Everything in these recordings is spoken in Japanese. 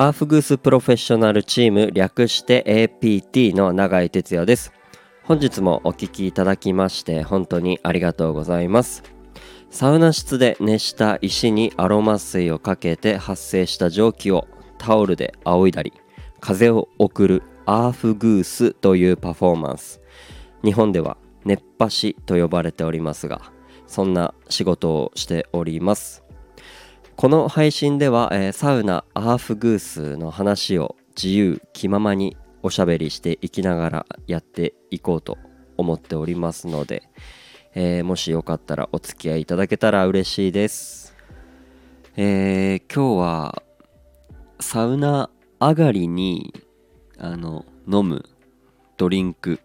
アーフグースプロフェッショナルチーム略して APT の永井哲也です。本日もお聞きいただきまして本当にありがとうございます。サウナ室で熱した石にアロマ水をかけて発生した蒸気をタオルで仰いだり風を送るアーフグースというパフォーマンス。日本では熱波師と呼ばれておりますがそんな仕事をしております。この配信では、えー、サウナアーフグースの話を自由気ままにおしゃべりしていきながらやっていこうと思っておりますので、えー、もしよかったらお付き合いいただけたら嬉しいです、えー、今日はサウナ上がりにあの飲むドリンク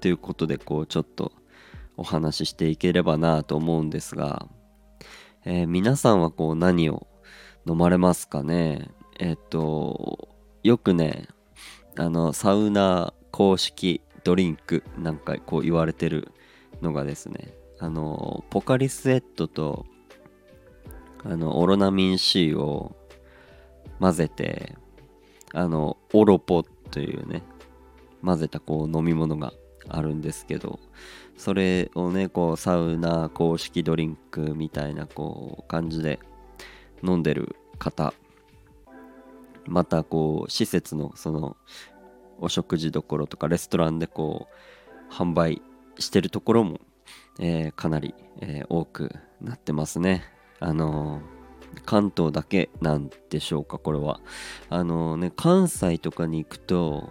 ということでこうちょっとお話ししていければなと思うんですが、えー、皆さんはこう何を飲まれますかね？えっ、とよくねあのサウナ公式ドリンクなんかこう言われてるのがですねあのポカリスエットとあのオロナミン C を混ぜてあのオロポというね混ぜたこう飲み物があるんですけどそれをねこうサウナ公式ドリンクみたいなこう感じで飲んでる方またこう施設のそのお食事どころとかレストランでこう販売してるところも、えー、かなり、えー、多くなってますね。あのー関東だけなんでしょうかこれは。あのね関西とかに行くと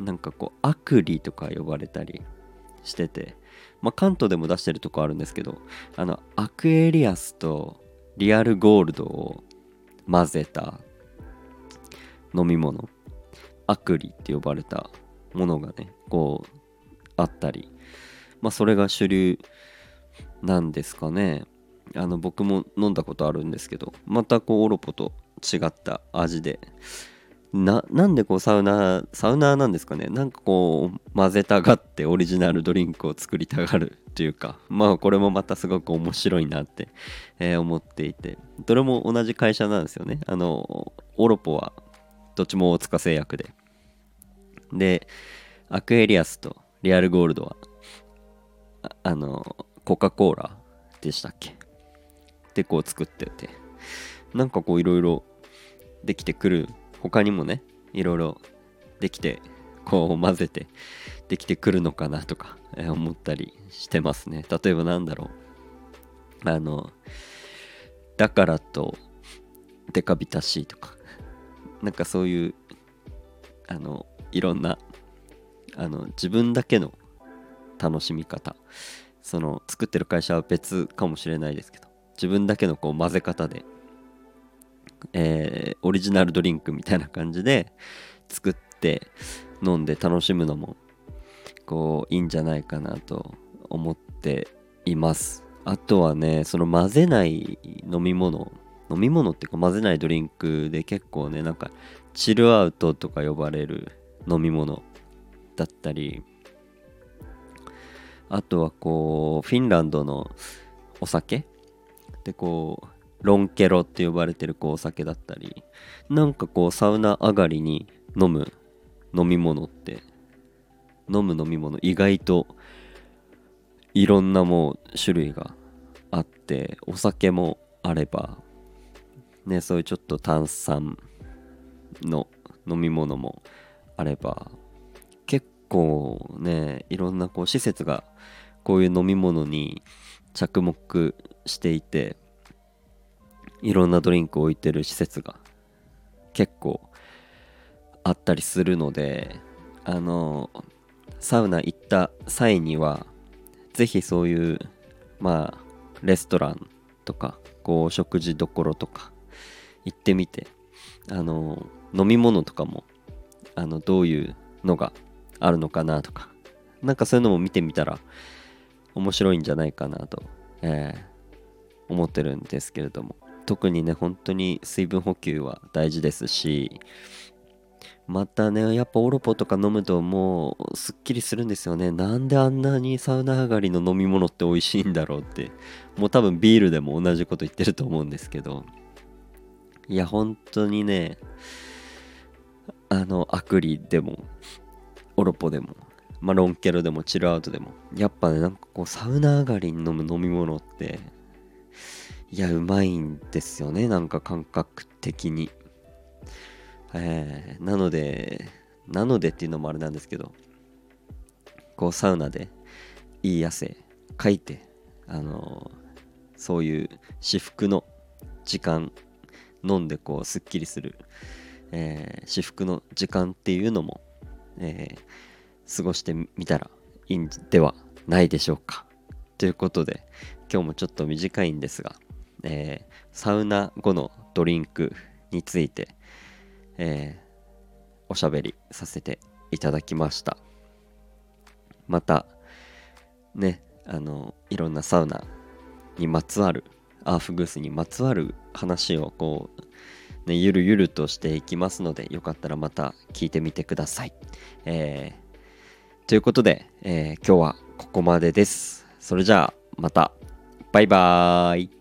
なんかこうアクリとか呼ばれたりしててまあ関東でも出してるとこあるんですけどあのアクエリアスとリアルゴールドを混ぜた飲み物アクリって呼ばれたものがねこうあったりまあそれが主流なんですかね。あの僕も飲んだことあるんですけどまたこうオロポと違った味でななんでこうサウナサウナなんですかね。なんかこう混ぜたがってオリジナルドリンクを作りたがるというかまあこれもまたすごく面白いなって、えー、思っていて。どれも同じ会社なんですよね。あのオロポはどっちも大塚製薬で。でアクエリアスとリアルゴールドはあのコカ・コーラでしたっけ。でこう作ってて。なんかこういろいろできてくる他にもねいろいろできてこう混ぜてできてくるのかなとか、え思ったりしてますね。例えばなんだろう。あのだからとデカビタ C とかなんかそういうあのいろんなあの自分だけの楽しみ方その作ってる会社は別かもしれないですけど自分だけのこう混ぜ方で、えー、オリジナルドリンクみたいな感じで作って飲んで楽しむのもこういいんじゃないかなと思っています。あとはねその混ぜない飲み物飲み物っていうか混ぜないドリンクで結構ねなんかチルアウトとか呼ばれる飲み物だったりあとはこうフィンランドのお酒でこうロンケロって呼ばれてるこうお酒だったりなんかこうサウナ上がりに飲む飲み物って飲む飲み物意外といろんなもう種類があってお酒もあればねそういうちょっと炭酸の飲み物もあれば結構ねいろんなこう施設がこういう飲み物に着目していていろんなドリンクを置いてる施設が結構あったりするのであのサウナ行った際には是非そういうまあレストランとかこう食事どころとか行ってみてあの飲み物とかもあのどういうのがあるのかなとかなんかそういうのも見てみたら面白いんじゃないかなと、えー、思ってるんですけれども。特にね本当に水分補給は大事ですしまたねやっぱオロポとか飲むともうすっきりするんですよね。なんであんなにサウナ上がりの飲み物って美味しいんだろうって。もう多分ビールでも同じこと言ってると思うんですけど。いや本当にねあのアクリでもオロポでもまあロンケロでもチルアウトでもやっぱねなんかこうサウナ上がりに飲む飲み物っていやうまいんですよねなんか感覚的に。えー、なのでなのでっていうのもあれなんですけどこうサウナでいい汗かいてあのー、そういう至福の時間飲んでこうすっきりする、えー、至福の時間っていうのも、えー、過ごしてみたらいいんではないでしょうか。ということで今日もちょっと短いんですが、えー、サウナ後のドリンクについて、えー、おしゃべりさせていただきました。またねあのいろんなサウナにまつわるアーフグースにまつわる話をこう、ね、ゆるゆるとしていきますのでよかったらまた聞いてみてください、えー、ということで、え、今日はここまでです。それじゃあまた。バイバーイ。